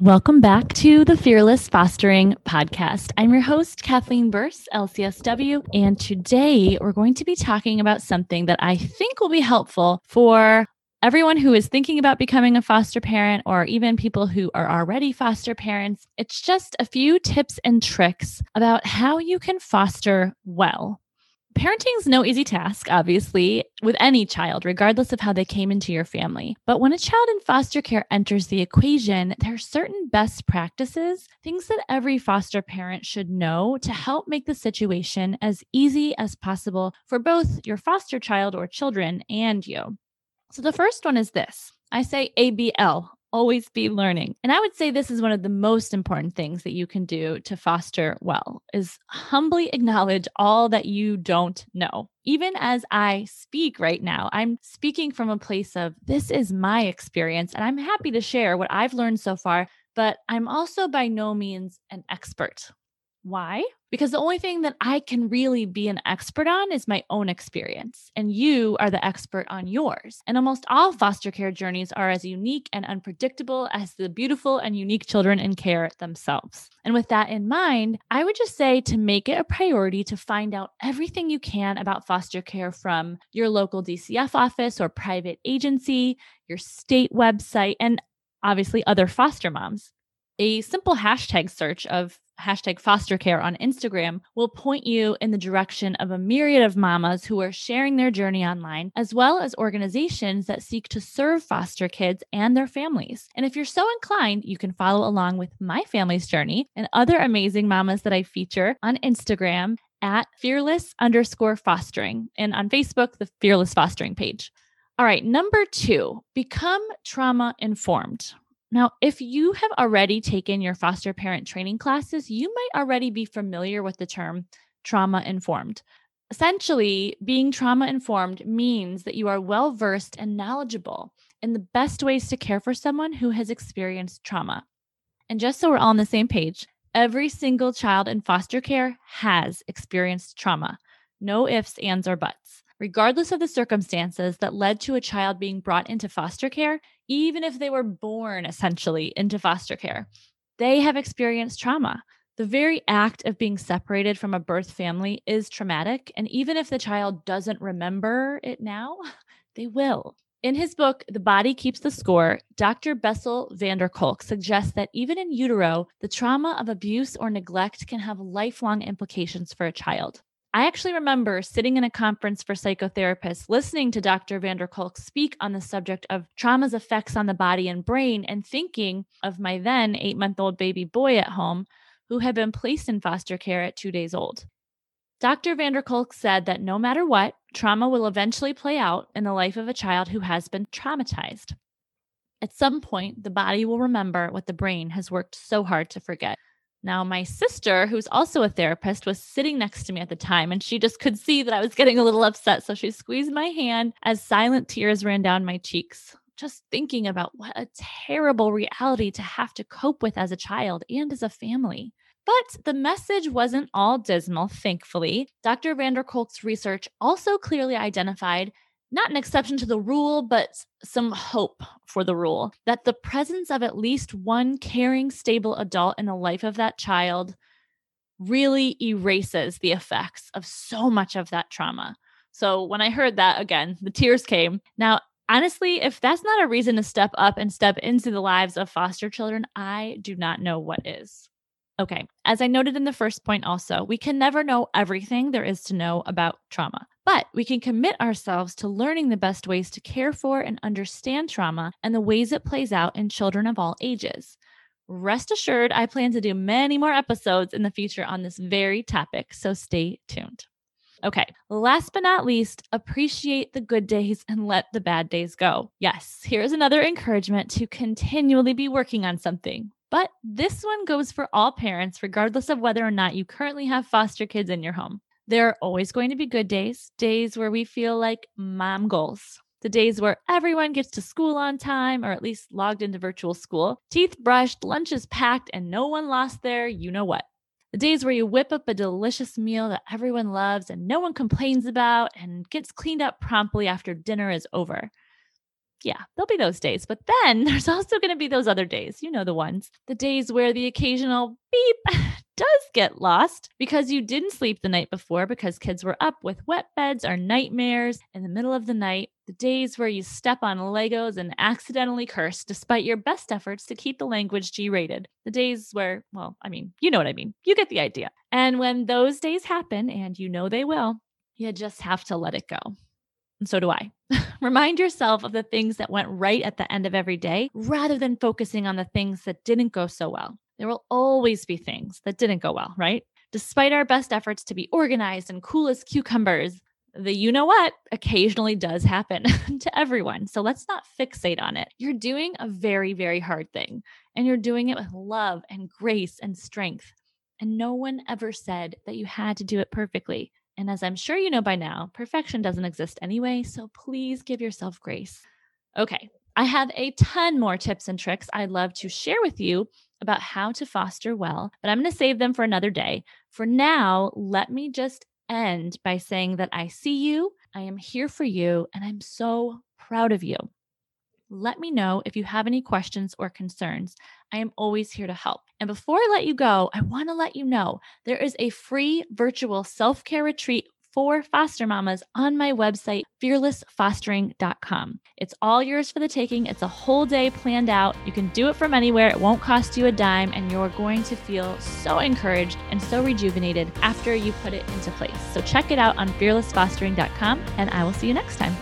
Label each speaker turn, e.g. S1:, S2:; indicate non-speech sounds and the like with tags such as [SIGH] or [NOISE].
S1: Welcome back to the Fearless Fostering Podcast. I'm your host, Kathleen Burse, LCSW, and today we're going to be talking about something that I think will be helpful for everyone who is thinking about becoming a foster parent or even people who are already foster parents. It's just a few tips and tricks about how you can foster well parenting is no easy task, obviously, with any child, regardless of how they came into your family. But when a child in foster care enters the equation, there are certain best practices, things that every foster parent should know to help make the situation as easy as possible for both your foster child or children and you. So the first one is this I say ABL, always be learning. And I would say this is one of the most important things that you can do to foster well is humbly acknowledge all that you don't know. Even as I speak right now, I'm speaking from a place of this is my experience and I'm happy to share what I've learned so far, but I'm also by no means an expert. Why? Because the only thing that I can really be an expert on is my own experience, and you are the expert on yours. And almost all foster care journeys are as unique and unpredictable as the beautiful and unique children in care themselves. And with that in mind, I would just say to make it a priority to find out everything you can about foster care from your local DCF office or private agency, your state website, and obviously other foster moms. A simple hashtag search of hashtag foster care on Instagram will point you in the direction of a myriad of mamas who are sharing their journey online, as well as organizations that seek to serve foster kids and their families. And if you're so inclined, you can follow along with my family's journey and other amazing mamas that I feature on Instagram at fearless underscore fostering and on Facebook, the fearless fostering page. All right, number two, become trauma informed. Now, if you have already taken your foster parent training classes, you might already be familiar with the term trauma informed. Essentially, being trauma informed means that you are well versed and knowledgeable in the best ways to care for someone who has experienced trauma. And just so we're all on the same page, every single child in foster care has experienced trauma. No ifs, ands, or buts regardless of the circumstances that led to a child being brought into foster care, even if they were born essentially into foster care, they have experienced trauma. The very act of being separated from a birth family is traumatic. And even if the child doesn't remember it now, [LAUGHS] they will. In his book, The Body Keeps the Score, Dr. Bessel van der Kolk suggests that even in utero, the trauma of abuse or neglect can have lifelong implications for a child. I actually remember sitting in a conference for psychotherapists, listening to Dr. van der Kolk speak on the subject of trauma's effects on the body and brain, and thinking of my then eight month old baby boy at home who had been placed in foster care at two days old. Dr. van der Kolk said that no matter what, trauma will eventually play out in the life of a child who has been traumatized. At some point, the body will remember what the brain has worked so hard to forget. Now, my sister, who's also a therapist, was sitting next to me at the time and she just could see that I was getting a little upset. So she squeezed my hand as silent tears ran down my cheeks. Just thinking about what a terrible reality to have to cope with as a child and as a family. But the message wasn't all dismal, thankfully. Dr. van der Kolk's research also clearly identified not an exception to the rule, but some hope for the rule that the presence of at least one caring, stable adult in the life of that child really erases the effects of so much of that trauma. So when I heard that again, the tears came. Now, honestly, if that's not a reason to step up and step into the lives of foster children, I do not know what is. Okay, as I noted in the first point, also, we can never know everything there is to know about trauma, but we can commit ourselves to learning the best ways to care for and understand trauma and the ways it plays out in children of all ages. Rest assured, I plan to do many more episodes in the future on this very topic, so stay tuned. Okay, last but not least, appreciate the good days and let the bad days go. Yes, here's another encouragement to continually be working on something But this one goes for all parents, regardless of whether or not you currently have foster kids in your home. There are always going to be good days, days where we feel like mom goals, the days where everyone gets to school on time or at least logged into virtual school, teeth brushed, lunches packed, and no one lost their you know what. The days where you whip up a delicious meal that everyone loves and no one complains about and gets cleaned up promptly after dinner is over. Yeah, there'll be those days. But then [LAUGHS] there's also going to be those other days. You know the ones. The days where the occasional beep [LAUGHS] does get lost because you didn't sleep the night before because kids were up with wet beds or nightmares in the middle of the night. The days where you step on Legos and accidentally curse despite your best efforts to keep the language G rated. The days where, well, I mean, you know what I mean. You get the idea. And when those days happen, and you know they will, you just have to let it go. And so do I. [LAUGHS] Remind yourself of the things that went right at the end of every day rather than focusing on the things that didn't go so well. There will always be things that didn't go well, right? Despite our best efforts to be organized and cool as cucumbers, the you know what occasionally does happen [LAUGHS] to everyone. So let's not fixate on it. You're doing a very, very hard thing, and you're doing it with love and grace and strength. And no one ever said that you had to do it perfectly. And as I'm sure you know by now, perfection doesn't exist anyway, so please give yourself grace. Okay, I have a ton more tips and tricks I'd love to share with you about how to foster well, but I'm going to save them for another day. For now, let me just end by saying that I see you, I am here for you, and I'm so proud of you. Let me know if you have any questions or concerns. I am always here to help. And before I let you go, I want to let you know there is a free virtual self care retreat for foster mamas on my website, fearlessfostering.com. It's all yours for the taking. It's a whole day planned out. You can do it from anywhere. It won't cost you a dime, and you're going to feel so encouraged and so rejuvenated after you put it into place. So check it out on fearlessfostering.com, and I will see you next time.